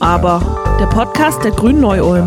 Aber, der Podcast der Grünen Neu-Ulm.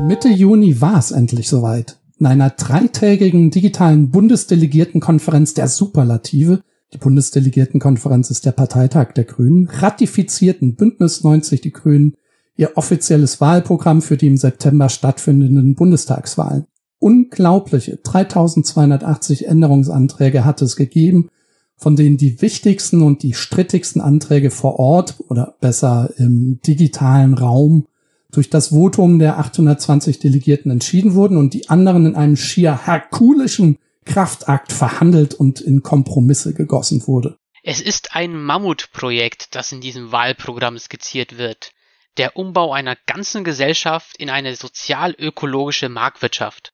Mitte Juni war es endlich soweit. In einer dreitägigen digitalen Bundesdelegiertenkonferenz der Superlative, die Bundesdelegiertenkonferenz ist der Parteitag der Grünen, ratifizierten Bündnis 90 die Grünen ihr offizielles Wahlprogramm für die im September stattfindenden Bundestagswahlen. Unglaubliche 3280 Änderungsanträge hat es gegeben, von denen die wichtigsten und die strittigsten Anträge vor Ort oder besser im digitalen Raum durch das Votum der 820 Delegierten entschieden wurden und die anderen in einem schier herkulischen Kraftakt verhandelt und in Kompromisse gegossen wurde. Es ist ein Mammutprojekt, das in diesem Wahlprogramm skizziert wird der Umbau einer ganzen Gesellschaft in eine sozial-ökologische Marktwirtschaft.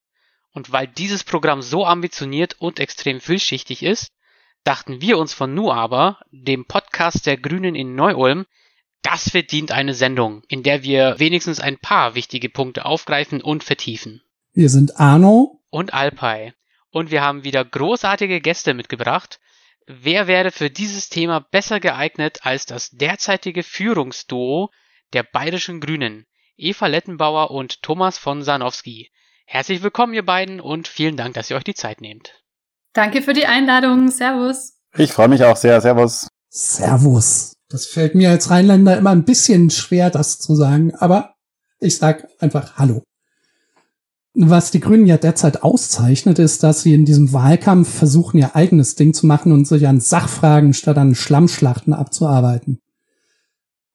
Und weil dieses Programm so ambitioniert und extrem vielschichtig ist, dachten wir uns von Nu aber, dem Podcast der Grünen in Neu-Ulm, das verdient eine Sendung, in der wir wenigstens ein paar wichtige Punkte aufgreifen und vertiefen. Wir sind Arno und Alpay. Und wir haben wieder großartige Gäste mitgebracht. Wer wäre für dieses Thema besser geeignet als das derzeitige Führungsduo der Bayerischen Grünen, Eva Lettenbauer und Thomas von Sanowski. Herzlich willkommen, ihr beiden, und vielen Dank, dass ihr euch die Zeit nehmt. Danke für die Einladung. Servus. Ich freue mich auch sehr. Servus. Servus. Das fällt mir als Rheinländer immer ein bisschen schwer, das zu sagen, aber ich sag einfach Hallo. Was die Grünen ja derzeit auszeichnet, ist, dass sie in diesem Wahlkampf versuchen, ihr eigenes Ding zu machen und sich an Sachfragen statt an Schlammschlachten abzuarbeiten.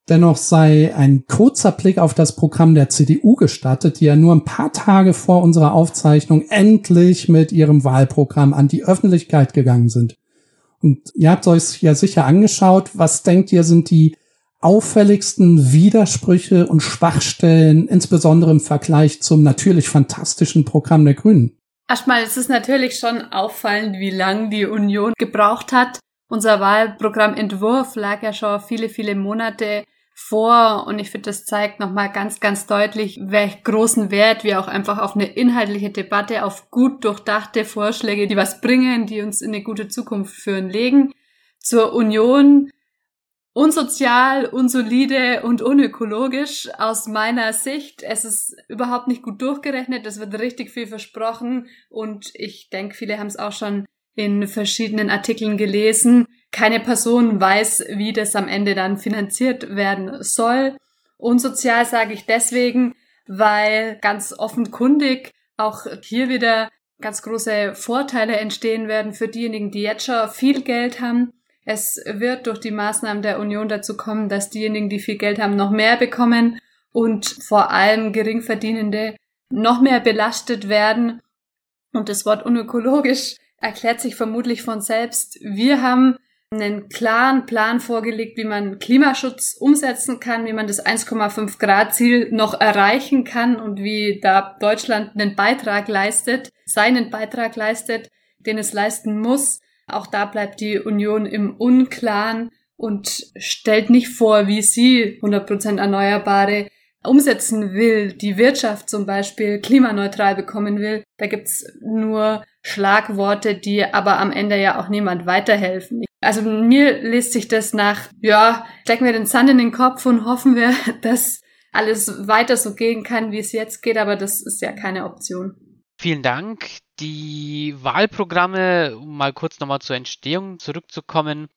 Dennoch sei ein kurzer Blick auf das Programm der CDU gestattet, die ja nur ein paar Tage vor unserer Aufzeichnung endlich mit ihrem Wahlprogramm an die Öffentlichkeit gegangen sind. Und ihr habt euch ja sicher angeschaut. Was denkt ihr sind die auffälligsten Widersprüche und Schwachstellen, insbesondere im Vergleich zum natürlich fantastischen Programm der Grünen? Erstmal ist es natürlich schon auffallend, wie lang die Union gebraucht hat. Unser Wahlprogrammentwurf lag ja schon viele, viele Monate vor und ich finde, das zeigt nochmal ganz, ganz deutlich, welch großen Wert wir auch einfach auf eine inhaltliche Debatte, auf gut durchdachte Vorschläge, die was bringen, die uns in eine gute Zukunft führen, legen. Zur Union unsozial, unsolide und unökologisch aus meiner Sicht. Es ist überhaupt nicht gut durchgerechnet, es wird richtig viel versprochen und ich denke, viele haben es auch schon in verschiedenen Artikeln gelesen. Keine Person weiß, wie das am Ende dann finanziert werden soll. Unsozial sage ich deswegen, weil ganz offenkundig auch hier wieder ganz große Vorteile entstehen werden für diejenigen, die jetzt schon viel Geld haben. Es wird durch die Maßnahmen der Union dazu kommen, dass diejenigen, die viel Geld haben, noch mehr bekommen und vor allem Geringverdienende noch mehr belastet werden. Und das Wort unökologisch erklärt sich vermutlich von selbst. Wir haben einen klaren Plan vorgelegt, wie man Klimaschutz umsetzen kann, wie man das 1,5 Grad Ziel noch erreichen kann und wie da Deutschland einen Beitrag leistet, seinen Beitrag leistet, den es leisten muss. Auch da bleibt die Union im Unklaren und stellt nicht vor, wie sie 100% Erneuerbare umsetzen will, die Wirtschaft zum Beispiel klimaneutral bekommen will. Da gibt's nur Schlagworte, die aber am Ende ja auch niemand weiterhelfen. Also mir liest sich das nach, ja, stecken wir den Sand in den Kopf und hoffen wir, dass alles weiter so gehen kann, wie es jetzt geht, aber das ist ja keine Option. Vielen Dank. Die Wahlprogramme, um mal kurz nochmal zur Entstehung zurückzukommen.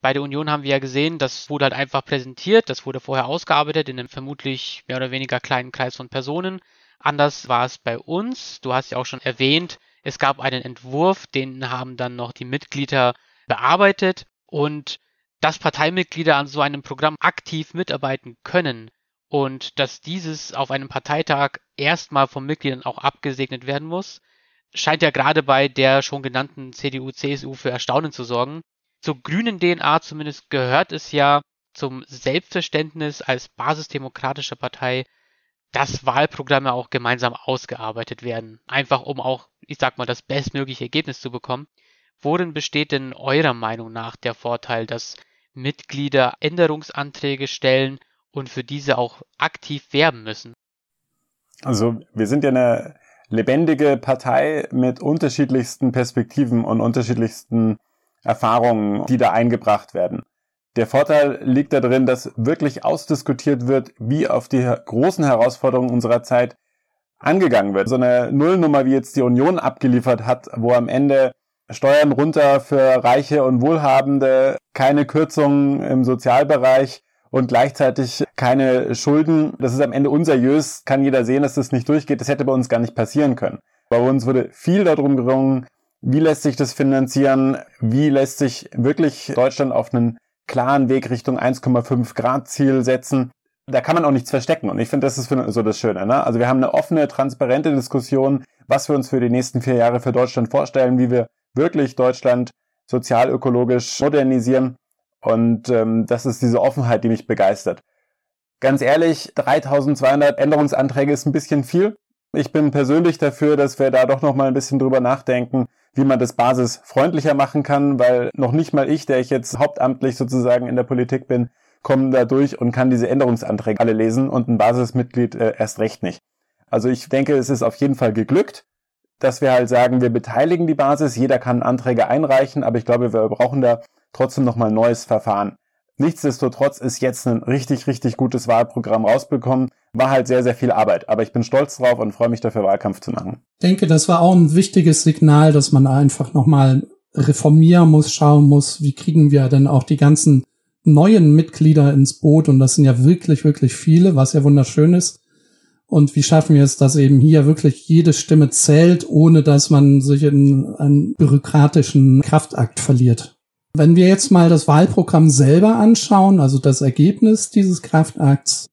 Bei der Union haben wir ja gesehen, das wurde halt einfach präsentiert, das wurde vorher ausgearbeitet in einem vermutlich mehr oder weniger kleinen Kreis von Personen. Anders war es bei uns. Du hast ja auch schon erwähnt, es gab einen Entwurf, den haben dann noch die Mitglieder bearbeitet und dass Parteimitglieder an so einem Programm aktiv mitarbeiten können und dass dieses auf einem Parteitag erstmal von Mitgliedern auch abgesegnet werden muss, scheint ja gerade bei der schon genannten CDU, CSU für Erstaunen zu sorgen. Zur grünen DNA zumindest gehört es ja zum Selbstverständnis als basisdemokratische Partei, dass Wahlprogramme auch gemeinsam ausgearbeitet werden. Einfach um auch, ich sag mal, das bestmögliche Ergebnis zu bekommen. Worin besteht denn eurer Meinung nach der Vorteil, dass Mitglieder Änderungsanträge stellen und für diese auch aktiv werben müssen? Also wir sind ja eine lebendige Partei mit unterschiedlichsten Perspektiven und unterschiedlichsten Erfahrungen, die da eingebracht werden. Der Vorteil liegt darin, dass wirklich ausdiskutiert wird, wie auf die großen Herausforderungen unserer Zeit angegangen wird. So eine Nullnummer, wie jetzt die Union abgeliefert hat, wo am Ende Steuern runter für Reiche und Wohlhabende, keine Kürzungen im Sozialbereich und gleichzeitig keine Schulden. Das ist am Ende unseriös, kann jeder sehen, dass das nicht durchgeht. Das hätte bei uns gar nicht passieren können. Bei uns wurde viel darum gerungen, wie lässt sich das finanzieren, wie lässt sich wirklich Deutschland auf einen klaren Weg Richtung 1,5 Grad Ziel setzen. Da kann man auch nichts verstecken. Und ich finde, das ist so das Schöne. Ne? Also wir haben eine offene, transparente Diskussion, was wir uns für die nächsten vier Jahre für Deutschland vorstellen, wie wir wirklich Deutschland sozialökologisch modernisieren. Und ähm, das ist diese Offenheit, die mich begeistert. Ganz ehrlich, 3200 Änderungsanträge ist ein bisschen viel. Ich bin persönlich dafür, dass wir da doch noch mal ein bisschen drüber nachdenken, wie man das basisfreundlicher machen kann, weil noch nicht mal ich, der ich jetzt hauptamtlich sozusagen in der Politik bin, komme da durch und kann diese Änderungsanträge alle lesen und ein Basismitglied äh, erst recht nicht. Also ich denke, es ist auf jeden Fall geglückt, dass wir halt sagen, wir beteiligen die Basis, jeder kann Anträge einreichen, aber ich glaube, wir brauchen da trotzdem nochmal ein neues Verfahren. Nichtsdestotrotz ist jetzt ein richtig, richtig gutes Wahlprogramm rausbekommen. War halt sehr, sehr viel Arbeit, aber ich bin stolz drauf und freue mich dafür, Wahlkampf zu machen. Ich denke, das war auch ein wichtiges Signal, dass man einfach nochmal reformieren muss, schauen muss, wie kriegen wir denn auch die ganzen neuen Mitglieder ins Boot und das sind ja wirklich, wirklich viele, was ja wunderschön ist. Und wie schaffen wir es, dass eben hier wirklich jede Stimme zählt, ohne dass man sich in einen bürokratischen Kraftakt verliert? Wenn wir jetzt mal das Wahlprogramm selber anschauen, also das Ergebnis dieses Kraftakts,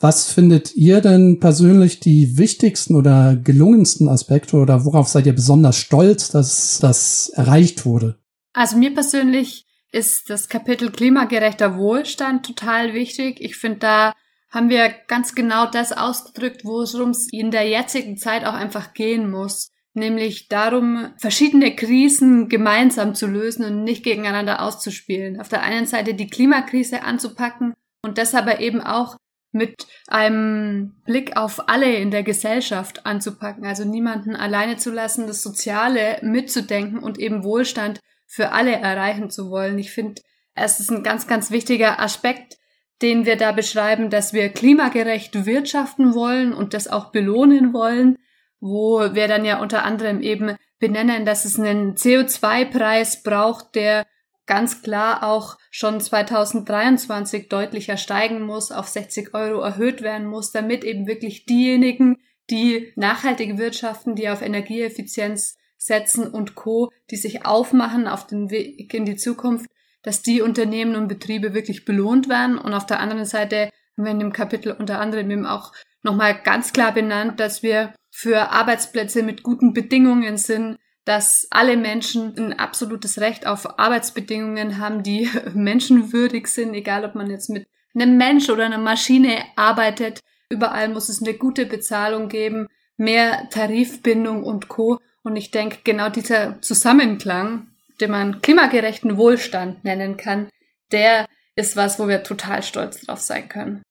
was findet ihr denn persönlich die wichtigsten oder gelungensten Aspekte oder worauf seid ihr besonders stolz, dass das erreicht wurde? Also mir persönlich ist das Kapitel klimagerechter Wohlstand total wichtig. Ich finde, da haben wir ganz genau das ausgedrückt, worum es in der jetzigen Zeit auch einfach gehen muss nämlich darum, verschiedene Krisen gemeinsam zu lösen und nicht gegeneinander auszuspielen. Auf der einen Seite die Klimakrise anzupacken und das aber eben auch mit einem Blick auf alle in der Gesellschaft anzupacken, also niemanden alleine zu lassen, das Soziale mitzudenken und eben Wohlstand für alle erreichen zu wollen. Ich finde, es ist ein ganz, ganz wichtiger Aspekt, den wir da beschreiben, dass wir klimagerecht wirtschaften wollen und das auch belohnen wollen, wo wir dann ja unter anderem eben benennen, dass es einen CO2-Preis braucht, der ganz klar auch schon 2023 deutlicher steigen muss, auf 60 Euro erhöht werden muss, damit eben wirklich diejenigen, die nachhaltig wirtschaften, die auf Energieeffizienz setzen und Co., die sich aufmachen auf den Weg in die Zukunft, dass die Unternehmen und Betriebe wirklich belohnt werden. Und auf der anderen Seite haben wir in dem Kapitel unter anderem eben auch nochmal ganz klar benannt, dass wir für Arbeitsplätze mit guten Bedingungen sind, dass alle Menschen ein absolutes Recht auf Arbeitsbedingungen haben, die menschenwürdig sind, egal ob man jetzt mit einem Mensch oder einer Maschine arbeitet. Überall muss es eine gute Bezahlung geben, mehr Tarifbindung und Co. Und ich denke, genau dieser Zusammenklang, den man klimagerechten Wohlstand nennen kann, der ist was, wo wir total stolz drauf sein können.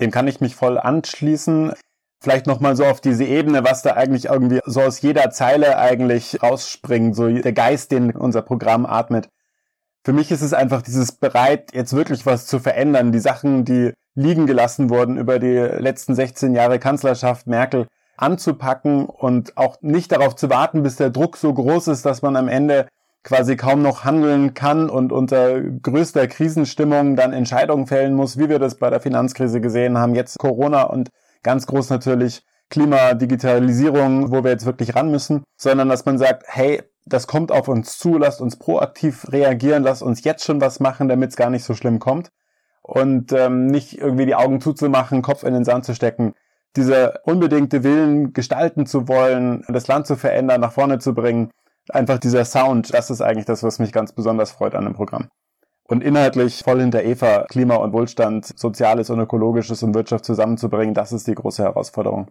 Dem kann ich mich voll anschließen vielleicht nochmal so auf diese Ebene, was da eigentlich irgendwie so aus jeder Zeile eigentlich rausspringt, so der Geist, den unser Programm atmet. Für mich ist es einfach dieses bereit, jetzt wirklich was zu verändern. Die Sachen, die liegen gelassen wurden über die letzten 16 Jahre Kanzlerschaft Merkel anzupacken und auch nicht darauf zu warten, bis der Druck so groß ist, dass man am Ende quasi kaum noch handeln kann und unter größter Krisenstimmung dann Entscheidungen fällen muss, wie wir das bei der Finanzkrise gesehen haben, jetzt Corona und Ganz groß natürlich Klima, Digitalisierung, wo wir jetzt wirklich ran müssen, sondern dass man sagt, hey, das kommt auf uns zu, lasst uns proaktiv reagieren, lasst uns jetzt schon was machen, damit es gar nicht so schlimm kommt und ähm, nicht irgendwie die Augen zuzumachen, Kopf in den Sand zu stecken. Dieser unbedingte Willen, gestalten zu wollen, das Land zu verändern, nach vorne zu bringen, einfach dieser Sound, das ist eigentlich das, was mich ganz besonders freut an dem Programm und inhaltlich voll hinter Eva Klima und Wohlstand, Soziales und Ökologisches und Wirtschaft zusammenzubringen, das ist die große Herausforderung.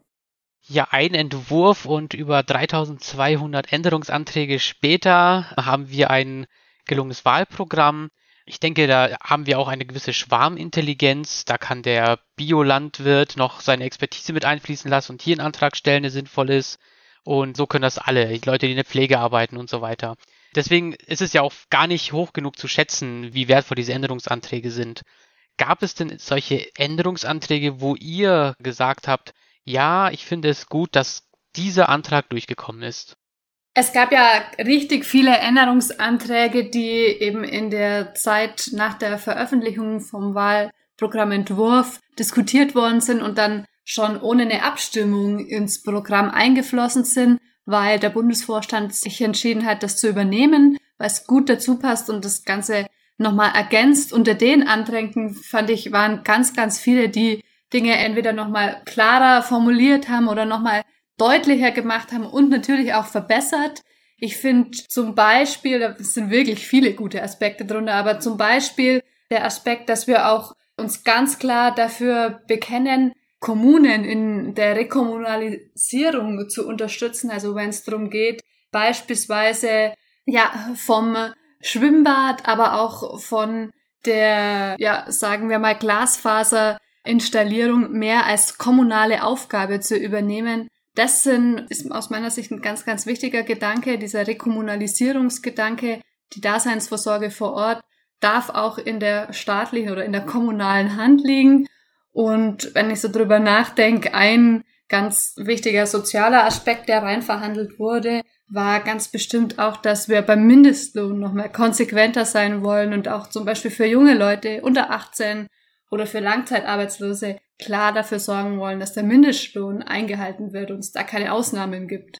Ja, ein Entwurf und über 3200 Änderungsanträge später haben wir ein gelungenes Wahlprogramm, Ich denke, da haben wir auch eine gewisse Schwarmintelligenz. Da kann der Biolandwirt noch seine Expertise mit einfließen lassen und hier einen Antrag stellen, der sinnvoll ist. Und so können das alle, die Leute, die in der Pflege arbeiten und so weiter. Deswegen ist es ja auch gar nicht hoch genug zu schätzen, wie wertvoll diese Änderungsanträge sind. Gab es denn solche Änderungsanträge, wo ihr gesagt habt, ja, ich finde es gut, dass dieser Antrag durchgekommen ist? Es gab ja richtig viele Änderungsanträge, die eben in der Zeit nach der Veröffentlichung vom Wahlprogrammentwurf diskutiert worden sind und dann schon ohne eine Abstimmung ins Programm eingeflossen sind, weil der Bundesvorstand sich entschieden hat, das zu übernehmen, weil es gut dazu passt und das Ganze nochmal ergänzt. Unter den Anträgen fand ich, waren ganz, ganz viele, die Dinge entweder nochmal klarer formuliert haben oder nochmal deutlicher gemacht haben und natürlich auch verbessert. Ich finde zum Beispiel, da sind wirklich viele gute Aspekte drunter, aber zum Beispiel der Aspekt, dass wir auch uns ganz klar dafür bekennen, Kommunen in der Rekommunalisierung zu unterstützen. Also wenn es darum geht, beispielsweise ja vom Schwimmbad, aber auch von der, ja, sagen wir mal, Glasfaserinstallierung mehr als kommunale Aufgabe zu übernehmen, das sind, ist aus meiner Sicht ein ganz, ganz wichtiger Gedanke, dieser Rekommunalisierungsgedanke, die Daseinsvorsorge vor Ort darf auch in der staatlichen oder in der kommunalen Hand liegen. Und wenn ich so drüber nachdenke, ein ganz wichtiger sozialer Aspekt, der rein verhandelt wurde, war ganz bestimmt auch, dass wir beim Mindestlohn noch mehr konsequenter sein wollen und auch zum Beispiel für junge Leute unter 18 oder für Langzeitarbeitslose klar dafür sorgen wollen, dass der Mindestlohn eingehalten wird und es da keine Ausnahmen gibt.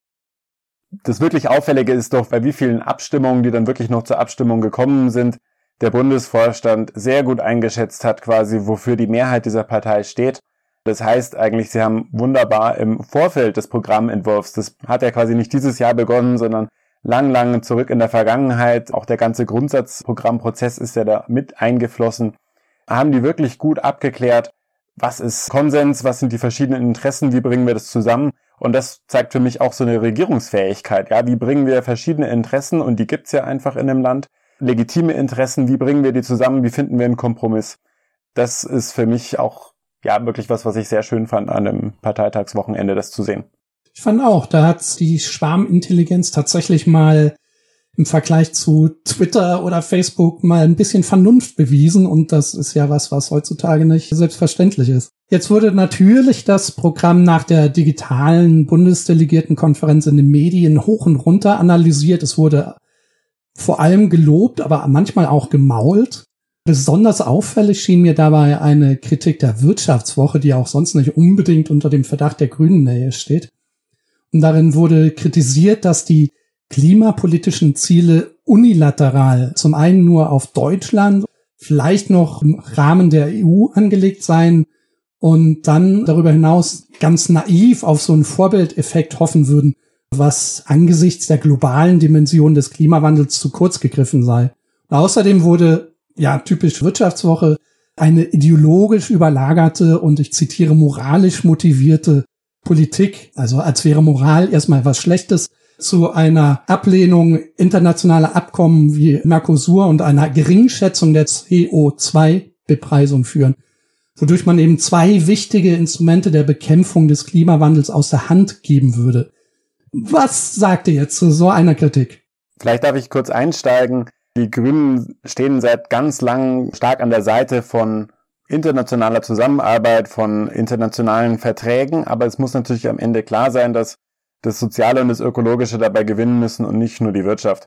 Das wirklich Auffällige ist doch, bei wie vielen Abstimmungen, die dann wirklich noch zur Abstimmung gekommen sind, der Bundesvorstand sehr gut eingeschätzt hat, quasi, wofür die Mehrheit dieser Partei steht. Das heißt eigentlich, sie haben wunderbar im Vorfeld des Programmentwurfs, das hat ja quasi nicht dieses Jahr begonnen, sondern lang, lang zurück in der Vergangenheit, auch der ganze Grundsatzprogrammprozess ist ja da mit eingeflossen, haben die wirklich gut abgeklärt, was ist Konsens, was sind die verschiedenen Interessen, wie bringen wir das zusammen. Und das zeigt für mich auch so eine Regierungsfähigkeit. Ja, wie bringen wir verschiedene Interessen, und die gibt's ja einfach in dem Land, legitime Interessen, wie bringen wir die zusammen, wie finden wir einen Kompromiss. Das ist für mich auch ja wirklich was, was ich sehr schön fand an einem Parteitagswochenende, das zu sehen. Ich fand auch, da hat die Schwarmintelligenz tatsächlich mal im Vergleich zu Twitter oder Facebook mal ein bisschen Vernunft bewiesen und das ist ja was, was heutzutage nicht selbstverständlich ist. Jetzt wurde natürlich das Programm nach der digitalen Bundesdelegiertenkonferenz in den Medien hoch und runter analysiert. Es wurde vor allem gelobt, aber manchmal auch gemault. Besonders auffällig schien mir dabei eine Kritik der Wirtschaftswoche, die auch sonst nicht unbedingt unter dem Verdacht der Grünen Nähe steht. Und darin wurde kritisiert, dass die klimapolitischen Ziele unilateral zum einen nur auf Deutschland, vielleicht noch im Rahmen der EU angelegt seien und dann darüber hinaus ganz naiv auf so einen Vorbildeffekt hoffen würden, was angesichts der globalen Dimension des Klimawandels zu kurz gegriffen sei. Und außerdem wurde, ja, typisch Wirtschaftswoche, eine ideologisch überlagerte und ich zitiere moralisch motivierte Politik, also als wäre Moral erstmal was Schlechtes, zu einer Ablehnung internationaler Abkommen wie Mercosur und einer Geringschätzung der CO2-Bepreisung führen, wodurch man eben zwei wichtige Instrumente der Bekämpfung des Klimawandels aus der Hand geben würde. Was sagt ihr jetzt zu so einer Kritik? Vielleicht darf ich kurz einsteigen. Die Grünen stehen seit ganz lang stark an der Seite von internationaler Zusammenarbeit, von internationalen Verträgen, aber es muss natürlich am Ende klar sein, dass das Soziale und das Ökologische dabei gewinnen müssen und nicht nur die Wirtschaft.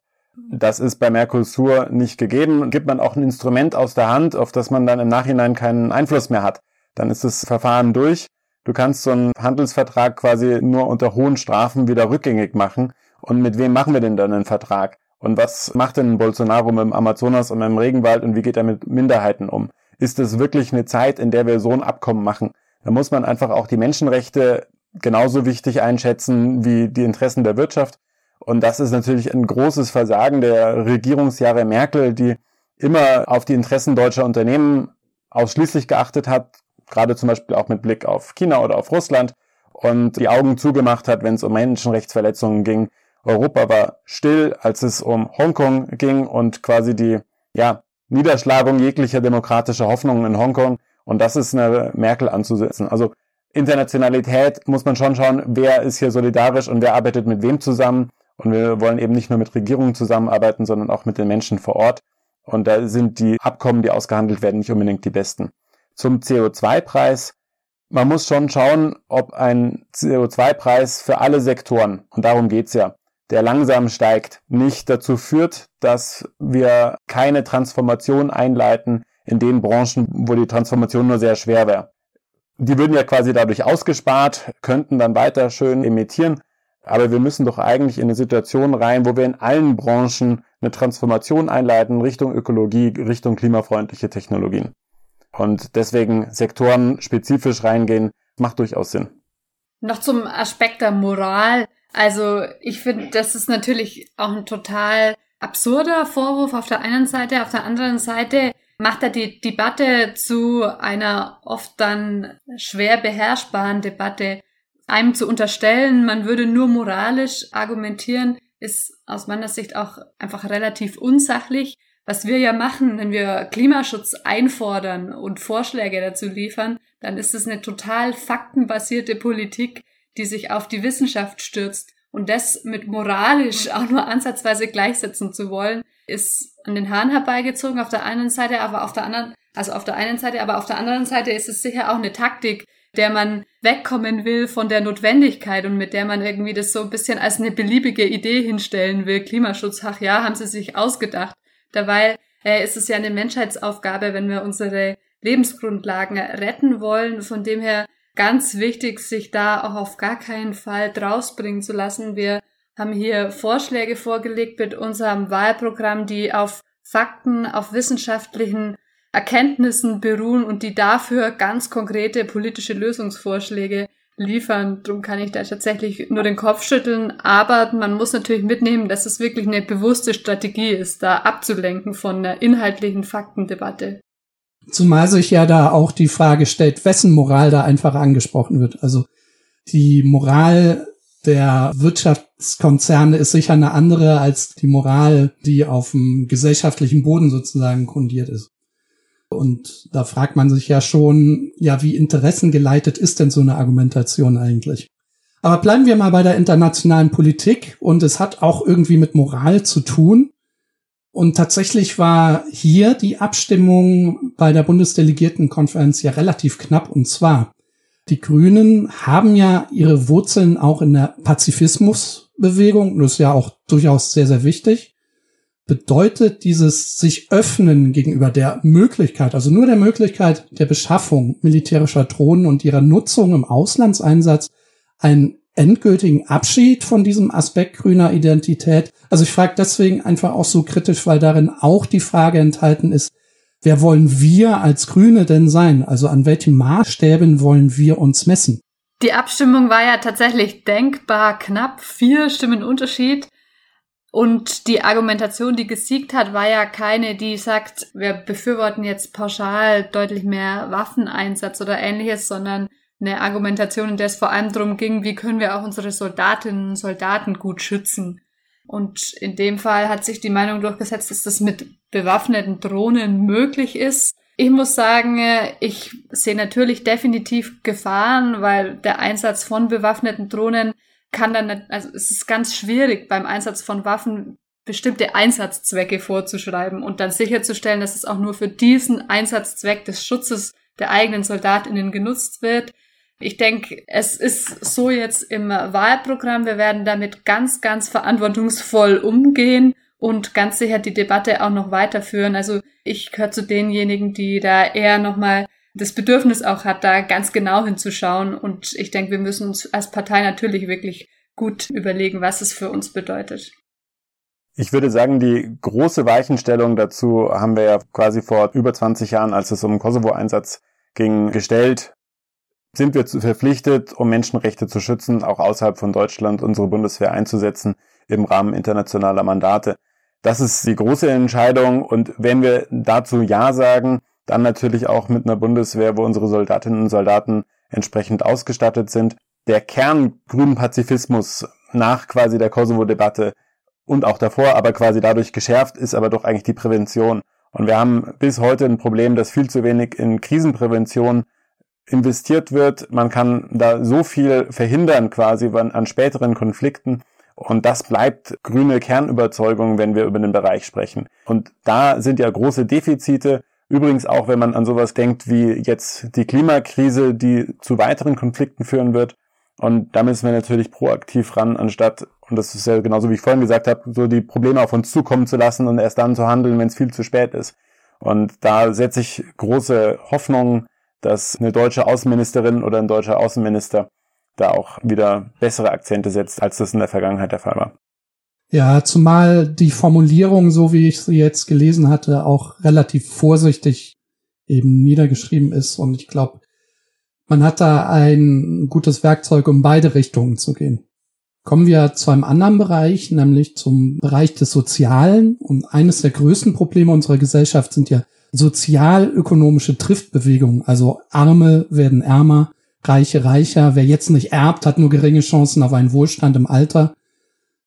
Das ist bei Mercosur nicht gegeben. Gibt man auch ein Instrument aus der Hand, auf das man dann im Nachhinein keinen Einfluss mehr hat, dann ist das Verfahren durch. Du kannst so einen Handelsvertrag quasi nur unter hohen Strafen wieder rückgängig machen. Und mit wem machen wir denn dann einen Vertrag? Und was macht denn Bolsonaro mit dem Amazonas und mit dem Regenwald und wie geht er mit Minderheiten um? Ist es wirklich eine Zeit, in der wir so ein Abkommen machen? Da muss man einfach auch die Menschenrechte genauso wichtig einschätzen wie die Interessen der Wirtschaft. Und das ist natürlich ein großes Versagen der Regierungsjahre Merkel, die immer auf die Interessen deutscher Unternehmen ausschließlich geachtet hat, gerade zum Beispiel auch mit Blick auf China oder auf Russland und die Augen zugemacht hat, wenn es um Menschenrechtsverletzungen ging. Europa war still, als es um Hongkong ging und quasi die, ja, Niederschlagung jeglicher demokratischer Hoffnungen in Hongkong. Und das ist eine Merkel anzusetzen. Also Internationalität muss man schon schauen, wer ist hier solidarisch und wer arbeitet mit wem zusammen. Und wir wollen eben nicht nur mit Regierungen zusammenarbeiten, sondern auch mit den Menschen vor Ort. Und da sind die Abkommen, die ausgehandelt werden, nicht unbedingt die besten. Zum CO2-Preis. Man muss schon schauen, ob ein CO2-Preis für alle Sektoren, und darum geht's ja, der langsam steigt, nicht dazu führt, dass wir keine Transformation einleiten in den Branchen, wo die Transformation nur sehr schwer wäre. Die würden ja quasi dadurch ausgespart, könnten dann weiter schön emittieren, aber wir müssen doch eigentlich in eine Situation rein, wo wir in allen Branchen eine Transformation einleiten Richtung Ökologie, Richtung klimafreundliche Technologien. Und deswegen Sektoren spezifisch reingehen, macht durchaus Sinn. Noch zum Aspekt der Moral. Also ich finde, das ist natürlich auch ein total absurder Vorwurf auf der einen Seite. Auf der anderen Seite macht er die Debatte zu einer oft dann schwer beherrschbaren Debatte. Einem zu unterstellen, man würde nur moralisch argumentieren, ist aus meiner Sicht auch einfach relativ unsachlich. Was wir ja machen, wenn wir Klimaschutz einfordern und Vorschläge dazu liefern, dann ist es eine total faktenbasierte Politik, die sich auf die Wissenschaft stürzt. Und das mit moralisch auch nur ansatzweise gleichsetzen zu wollen, ist an den Haaren herbeigezogen auf der einen Seite, aber auf der anderen, also auf der einen Seite, aber auf der anderen Seite ist es sicher auch eine Taktik, der man wegkommen will von der Notwendigkeit und mit der man irgendwie das so ein bisschen als eine beliebige Idee hinstellen will. Klimaschutz, ach ja, haben sie sich ausgedacht. Dabei äh, ist es ja eine Menschheitsaufgabe, wenn wir unsere Lebensgrundlagen retten wollen. Von dem her ganz wichtig, sich da auch auf gar keinen Fall drausbringen zu lassen. Wir haben hier Vorschläge vorgelegt mit unserem Wahlprogramm, die auf Fakten, auf wissenschaftlichen Erkenntnissen beruhen und die dafür ganz konkrete politische Lösungsvorschläge liefern. Darum kann ich da tatsächlich nur den Kopf schütteln. Aber man muss natürlich mitnehmen, dass es wirklich eine bewusste Strategie ist, da abzulenken von einer inhaltlichen Faktendebatte. Zumal sich ja da auch die Frage stellt, wessen Moral da einfach angesprochen wird. Also die Moral der Wirtschaftskonzerne ist sicher eine andere als die Moral, die auf dem gesellschaftlichen Boden sozusagen grundiert ist. Und da fragt man sich ja schon, ja, wie interessengeleitet ist denn so eine Argumentation eigentlich? Aber bleiben wir mal bei der internationalen Politik und es hat auch irgendwie mit Moral zu tun. Und tatsächlich war hier die Abstimmung bei der Bundesdelegiertenkonferenz ja relativ knapp. Und zwar, die Grünen haben ja ihre Wurzeln auch in der Pazifismusbewegung. Das ist ja auch durchaus sehr, sehr wichtig bedeutet dieses sich öffnen gegenüber der Möglichkeit, also nur der Möglichkeit der Beschaffung militärischer Drohnen und ihrer Nutzung im Auslandseinsatz einen endgültigen Abschied von diesem Aspekt grüner Identität. Also ich frage deswegen einfach auch so kritisch, weil darin auch die Frage enthalten ist, wer wollen wir als Grüne denn sein? Also an welchen Maßstäben wollen wir uns messen? Die Abstimmung war ja tatsächlich denkbar knapp, vier Stimmen Unterschied. Und die Argumentation, die gesiegt hat, war ja keine, die sagt, wir befürworten jetzt pauschal deutlich mehr Waffeneinsatz oder ähnliches, sondern eine Argumentation, in der es vor allem darum ging, wie können wir auch unsere Soldatinnen und Soldaten gut schützen. Und in dem Fall hat sich die Meinung durchgesetzt, dass das mit bewaffneten Drohnen möglich ist. Ich muss sagen, ich sehe natürlich definitiv Gefahren, weil der Einsatz von bewaffneten Drohnen kann dann, nicht, also es ist ganz schwierig beim Einsatz von Waffen bestimmte Einsatzzwecke vorzuschreiben und dann sicherzustellen, dass es auch nur für diesen Einsatzzweck des Schutzes der eigenen Soldatinnen genutzt wird. Ich denke, es ist so jetzt im Wahlprogramm. Wir werden damit ganz, ganz verantwortungsvoll umgehen und ganz sicher die Debatte auch noch weiterführen. Also ich gehöre zu denjenigen, die da eher nochmal das Bedürfnis auch hat, da ganz genau hinzuschauen. Und ich denke, wir müssen uns als Partei natürlich wirklich gut überlegen, was es für uns bedeutet. Ich würde sagen, die große Weichenstellung dazu haben wir ja quasi vor über 20 Jahren, als es um Kosovo-Einsatz ging, gestellt. Sind wir verpflichtet, um Menschenrechte zu schützen, auch außerhalb von Deutschland unsere Bundeswehr einzusetzen im Rahmen internationaler Mandate? Das ist die große Entscheidung. Und wenn wir dazu Ja sagen, dann natürlich auch mit einer Bundeswehr, wo unsere Soldatinnen und Soldaten entsprechend ausgestattet sind. Der Kern grünen Pazifismus nach quasi der Kosovo-Debatte und auch davor, aber quasi dadurch geschärft, ist aber doch eigentlich die Prävention. Und wir haben bis heute ein Problem, dass viel zu wenig in Krisenprävention investiert wird. Man kann da so viel verhindern quasi an späteren Konflikten. Und das bleibt grüne Kernüberzeugung, wenn wir über den Bereich sprechen. Und da sind ja große Defizite. Übrigens auch, wenn man an sowas denkt wie jetzt die Klimakrise, die zu weiteren Konflikten führen wird. Und da müssen wir natürlich proaktiv ran, anstatt, und das ist ja genauso wie ich vorhin gesagt habe, so die Probleme auf uns zukommen zu lassen und erst dann zu handeln, wenn es viel zu spät ist. Und da setze ich große Hoffnungen, dass eine deutsche Außenministerin oder ein deutscher Außenminister da auch wieder bessere Akzente setzt, als das in der Vergangenheit der Fall war. Ja, zumal die Formulierung, so wie ich sie jetzt gelesen hatte, auch relativ vorsichtig eben niedergeschrieben ist. Und ich glaube, man hat da ein gutes Werkzeug, um beide Richtungen zu gehen. Kommen wir zu einem anderen Bereich, nämlich zum Bereich des Sozialen. Und eines der größten Probleme unserer Gesellschaft sind ja sozialökonomische Triftbewegungen. Also Arme werden ärmer, Reiche reicher. Wer jetzt nicht erbt, hat nur geringe Chancen auf einen Wohlstand im Alter.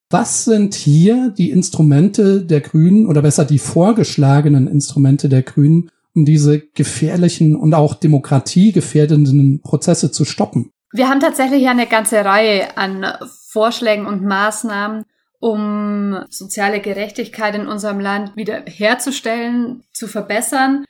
Was sind hier die Instrumente der Grünen oder besser die vorgeschlagenen Instrumente der Grünen, um diese gefährlichen und auch demokratiegefährdenden Prozesse zu stoppen? Wir haben tatsächlich eine ganze Reihe an Vorschlägen und Maßnahmen, um soziale Gerechtigkeit in unserem Land wieder herzustellen, zu verbessern.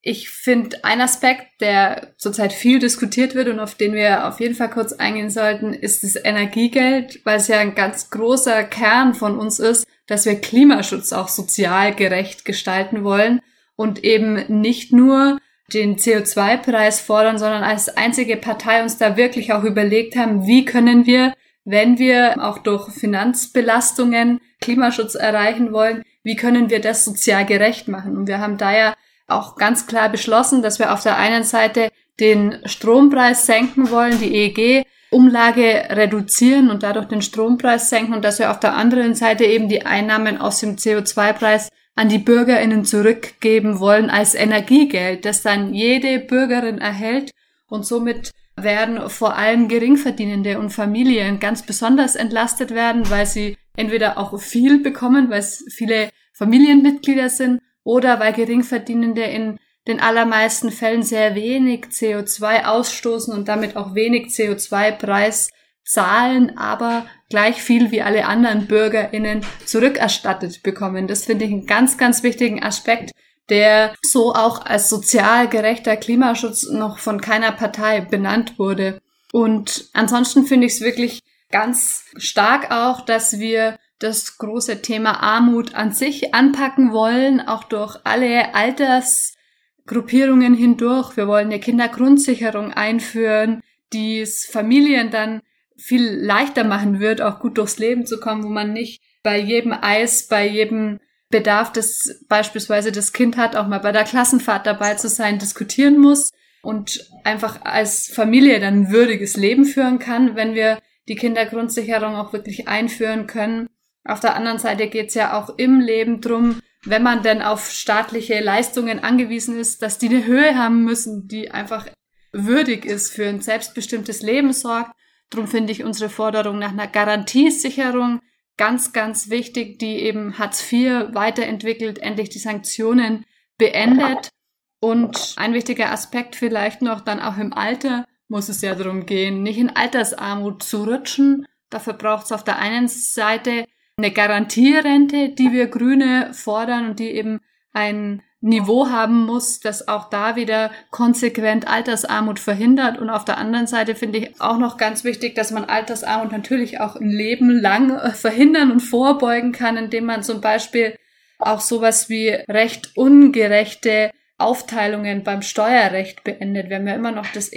Ich finde, ein Aspekt, der zurzeit viel diskutiert wird und auf den wir auf jeden Fall kurz eingehen sollten, ist das Energiegeld, weil es ja ein ganz großer Kern von uns ist, dass wir Klimaschutz auch sozial gerecht gestalten wollen und eben nicht nur den CO2-Preis fordern, sondern als einzige Partei uns da wirklich auch überlegt haben, wie können wir, wenn wir auch durch Finanzbelastungen Klimaschutz erreichen wollen, wie können wir das sozial gerecht machen? Und wir haben da ja auch ganz klar beschlossen, dass wir auf der einen Seite den Strompreis senken wollen, die EEG Umlage reduzieren und dadurch den Strompreis senken und dass wir auf der anderen Seite eben die Einnahmen aus dem CO2-Preis an die Bürgerinnen zurückgeben wollen als Energiegeld, das dann jede Bürgerin erhält. Und somit werden vor allem Geringverdienende und Familien ganz besonders entlastet werden, weil sie entweder auch viel bekommen, weil es viele Familienmitglieder sind, oder weil Geringverdienende in den allermeisten Fällen sehr wenig CO2 ausstoßen und damit auch wenig CO2-Preis zahlen, aber gleich viel wie alle anderen BürgerInnen zurückerstattet bekommen. Das finde ich einen ganz, ganz wichtigen Aspekt, der so auch als sozial gerechter Klimaschutz noch von keiner Partei benannt wurde. Und ansonsten finde ich es wirklich ganz stark auch, dass wir das große Thema Armut an sich anpacken wollen, auch durch alle Altersgruppierungen hindurch. Wir wollen eine Kindergrundsicherung einführen, die es Familien dann viel leichter machen wird, auch gut durchs Leben zu kommen, wo man nicht bei jedem Eis, bei jedem Bedarf, das beispielsweise das Kind hat, auch mal bei der Klassenfahrt dabei zu sein, diskutieren muss und einfach als Familie dann ein würdiges Leben führen kann, wenn wir die Kindergrundsicherung auch wirklich einführen können. Auf der anderen Seite geht es ja auch im Leben drum, wenn man denn auf staatliche Leistungen angewiesen ist, dass die eine Höhe haben müssen, die einfach würdig ist für ein selbstbestimmtes Leben sorgt Drum finde ich unsere Forderung nach einer Garantiesicherung ganz, ganz wichtig, die eben Hartz IV weiterentwickelt, endlich die Sanktionen beendet. Und ein wichtiger Aspekt vielleicht noch dann auch im Alter muss es ja darum gehen, nicht in Altersarmut zu rutschen. Dafür braucht es auf der einen Seite eine Garantierente, die wir Grüne fordern und die eben ein Niveau haben muss, das auch da wieder konsequent Altersarmut verhindert. Und auf der anderen Seite finde ich auch noch ganz wichtig, dass man Altersarmut natürlich auch ein Leben lang äh, verhindern und vorbeugen kann, indem man zum Beispiel auch sowas wie recht ungerechte Aufteilungen beim Steuerrecht beendet. Wir haben ja immer noch das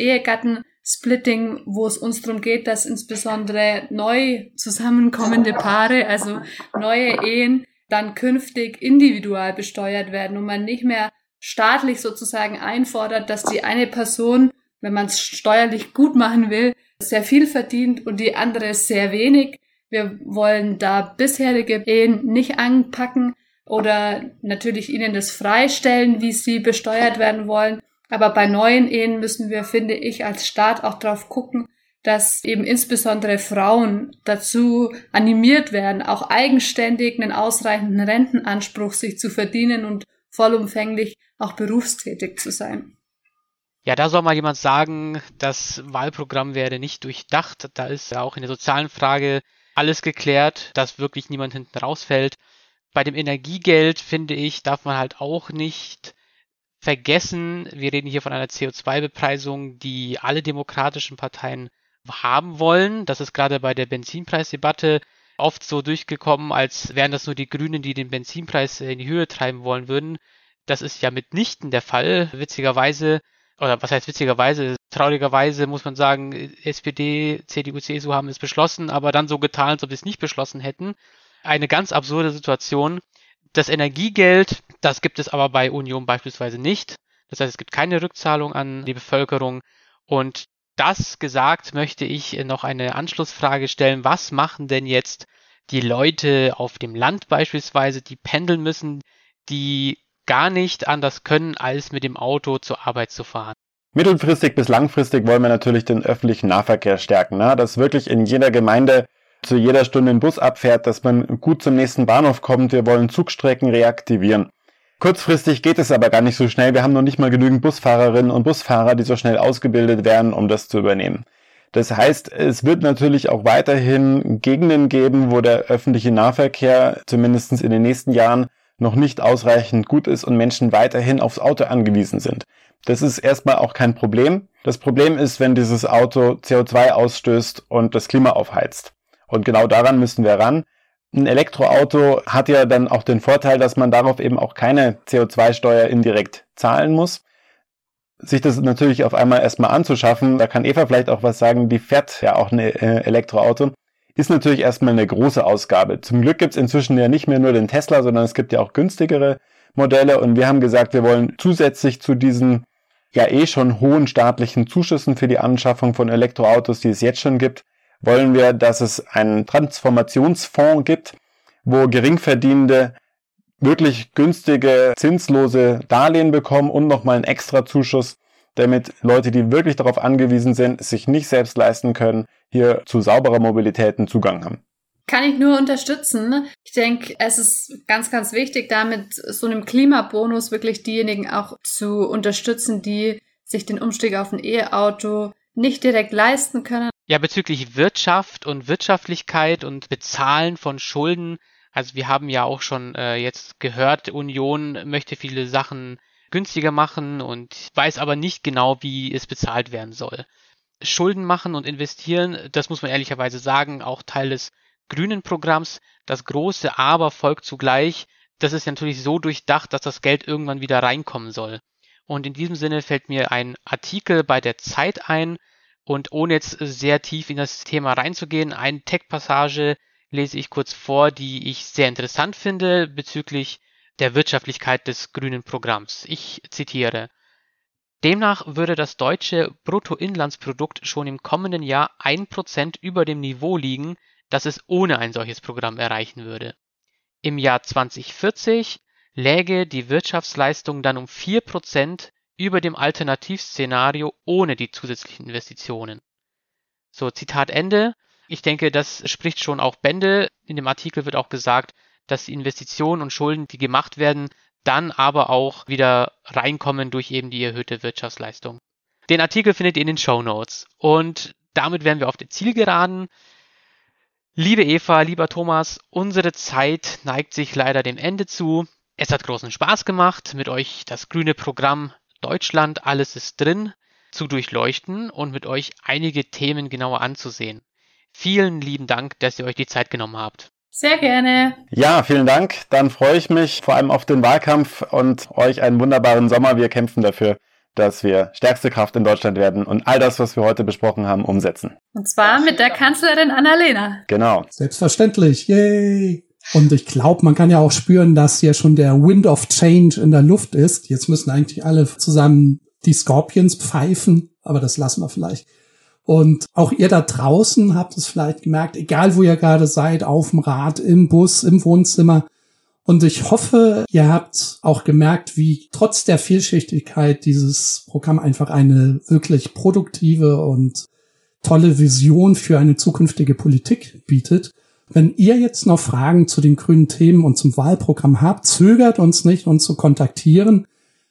Ehegattensplitting, wo es uns darum geht, dass insbesondere neu zusammenkommende Paare, also neue Ehen, dann künftig individual besteuert werden und man nicht mehr staatlich sozusagen einfordert, dass die eine Person, wenn man es steuerlich gut machen will, sehr viel verdient und die andere sehr wenig. Wir wollen da bisherige Ehen nicht anpacken oder natürlich ihnen das freistellen, wie sie besteuert werden wollen. Aber bei neuen Ehen müssen wir, finde ich, als Staat auch drauf gucken, dass eben insbesondere Frauen dazu animiert werden, auch eigenständig einen ausreichenden Rentenanspruch sich zu verdienen und vollumfänglich auch berufstätig zu sein. Ja, da soll mal jemand sagen, das Wahlprogramm werde nicht durchdacht. Da ist ja auch in der sozialen Frage alles geklärt, dass wirklich niemand hinten rausfällt. Bei dem Energiegeld, finde ich, darf man halt auch nicht vergessen, wir reden hier von einer CO2-Bepreisung, die alle demokratischen Parteien haben wollen. Das ist gerade bei der Benzinpreisdebatte oft so durchgekommen, als wären das nur die Grünen, die den Benzinpreis in die Höhe treiben wollen würden. Das ist ja mitnichten der Fall. Witzigerweise, oder was heißt witzigerweise, traurigerweise muss man sagen, SPD, CDU, CSU haben es beschlossen, aber dann so getan, als ob sie es nicht beschlossen hätten. Eine ganz absurde Situation. Das Energiegeld, das gibt es aber bei Union beispielsweise nicht. Das heißt, es gibt keine Rückzahlung an die Bevölkerung. Und das gesagt, möchte ich noch eine Anschlussfrage stellen. Was machen denn jetzt die Leute auf dem Land beispielsweise, die pendeln müssen, die gar nicht anders können, als mit dem Auto zur Arbeit zu fahren? Mittelfristig bis langfristig wollen wir natürlich den öffentlichen Nahverkehr stärken, ne? dass wirklich in jeder Gemeinde zu jeder Stunde ein Bus abfährt, dass man gut zum nächsten Bahnhof kommt. Wir wollen Zugstrecken reaktivieren. Kurzfristig geht es aber gar nicht so schnell. Wir haben noch nicht mal genügend Busfahrerinnen und Busfahrer, die so schnell ausgebildet werden, um das zu übernehmen. Das heißt, es wird natürlich auch weiterhin Gegenden geben, wo der öffentliche Nahverkehr zumindest in den nächsten Jahren noch nicht ausreichend gut ist und Menschen weiterhin aufs Auto angewiesen sind. Das ist erstmal auch kein Problem. Das Problem ist, wenn dieses Auto CO2 ausstößt und das Klima aufheizt. Und genau daran müssen wir ran. Ein Elektroauto hat ja dann auch den Vorteil, dass man darauf eben auch keine CO2-Steuer indirekt zahlen muss. Sich das natürlich auf einmal erstmal anzuschaffen, da kann Eva vielleicht auch was sagen, die fährt ja auch ein äh, Elektroauto, ist natürlich erstmal eine große Ausgabe. Zum Glück gibt's inzwischen ja nicht mehr nur den Tesla, sondern es gibt ja auch günstigere Modelle und wir haben gesagt, wir wollen zusätzlich zu diesen ja eh schon hohen staatlichen Zuschüssen für die Anschaffung von Elektroautos, die es jetzt schon gibt, wollen wir, dass es einen Transformationsfonds gibt, wo Geringverdienende wirklich günstige, zinslose Darlehen bekommen und nochmal einen extra Zuschuss, damit Leute, die wirklich darauf angewiesen sind, sich nicht selbst leisten können, hier zu sauberer Mobilität einen Zugang haben. Kann ich nur unterstützen. Ich denke, es ist ganz, ganz wichtig, damit so einem Klimabonus wirklich diejenigen auch zu unterstützen, die sich den Umstieg auf ein E-Auto nicht direkt leisten können. Ja, bezüglich Wirtschaft und Wirtschaftlichkeit und Bezahlen von Schulden. Also wir haben ja auch schon äh, jetzt gehört, Union möchte viele Sachen günstiger machen und weiß aber nicht genau, wie es bezahlt werden soll. Schulden machen und investieren, das muss man ehrlicherweise sagen, auch Teil des grünen Programms. Das große Aber folgt zugleich. Das ist natürlich so durchdacht, dass das Geld irgendwann wieder reinkommen soll. Und in diesem Sinne fällt mir ein Artikel bei der Zeit ein, und ohne jetzt sehr tief in das Thema reinzugehen, eine Tech-Passage lese ich kurz vor, die ich sehr interessant finde bezüglich der Wirtschaftlichkeit des grünen Programms. Ich zitiere. Demnach würde das deutsche Bruttoinlandsprodukt schon im kommenden Jahr ein Prozent über dem Niveau liegen, das es ohne ein solches Programm erreichen würde. Im Jahr 2040 läge die Wirtschaftsleistung dann um vier Prozent über dem Alternativszenario ohne die zusätzlichen Investitionen. So, Zitat Ende. Ich denke, das spricht schon auch Bände. In dem Artikel wird auch gesagt, dass die Investitionen und Schulden, die gemacht werden, dann aber auch wieder reinkommen durch eben die erhöhte Wirtschaftsleistung. Den Artikel findet ihr in den Show Notes. Und damit wären wir auf der Zielgeraden. Liebe Eva, lieber Thomas, unsere Zeit neigt sich leider dem Ende zu. Es hat großen Spaß gemacht, mit euch das grüne Programm Deutschland, alles ist drin, zu durchleuchten und mit euch einige Themen genauer anzusehen. Vielen lieben Dank, dass ihr euch die Zeit genommen habt. Sehr gerne. Ja, vielen Dank. Dann freue ich mich vor allem auf den Wahlkampf und euch einen wunderbaren Sommer. Wir kämpfen dafür, dass wir stärkste Kraft in Deutschland werden und all das, was wir heute besprochen haben, umsetzen. Und zwar mit der Kanzlerin Annalena. Genau. Selbstverständlich. Yay. Und ich glaube, man kann ja auch spüren, dass hier schon der Wind of Change in der Luft ist. Jetzt müssen eigentlich alle zusammen die Scorpions pfeifen, aber das lassen wir vielleicht. Und auch ihr da draußen habt es vielleicht gemerkt, egal wo ihr gerade seid, auf dem Rad, im Bus, im Wohnzimmer. Und ich hoffe, ihr habt auch gemerkt, wie trotz der Vielschichtigkeit dieses Programm einfach eine wirklich produktive und tolle Vision für eine zukünftige Politik bietet. Wenn ihr jetzt noch Fragen zu den grünen Themen und zum Wahlprogramm habt, zögert uns nicht, uns zu kontaktieren.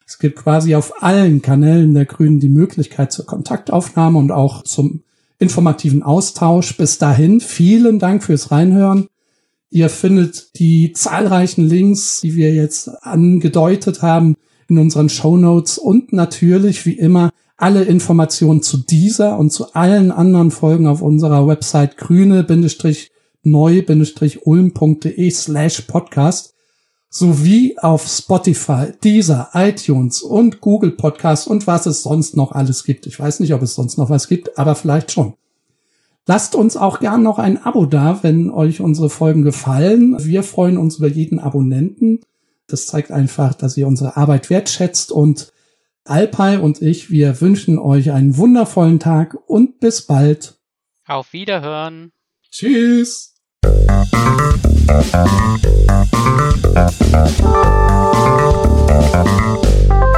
Es gibt quasi auf allen Kanälen der Grünen die Möglichkeit zur Kontaktaufnahme und auch zum informativen Austausch. Bis dahin, vielen Dank fürs Reinhören. Ihr findet die zahlreichen Links, die wir jetzt angedeutet haben, in unseren Show Notes und natürlich wie immer alle Informationen zu dieser und zu allen anderen Folgen auf unserer Website grüne-neu-ulm.de slash podcast sowie auf Spotify, Deezer, iTunes und Google Podcast und was es sonst noch alles gibt. Ich weiß nicht, ob es sonst noch was gibt, aber vielleicht schon. Lasst uns auch gern noch ein Abo da, wenn euch unsere Folgen gefallen. Wir freuen uns über jeden Abonnenten. Das zeigt einfach, dass ihr unsere Arbeit wertschätzt und Alpay und ich, wir wünschen euch einen wundervollen Tag und bis bald. Auf Wiederhören. Tschüss. Thank you.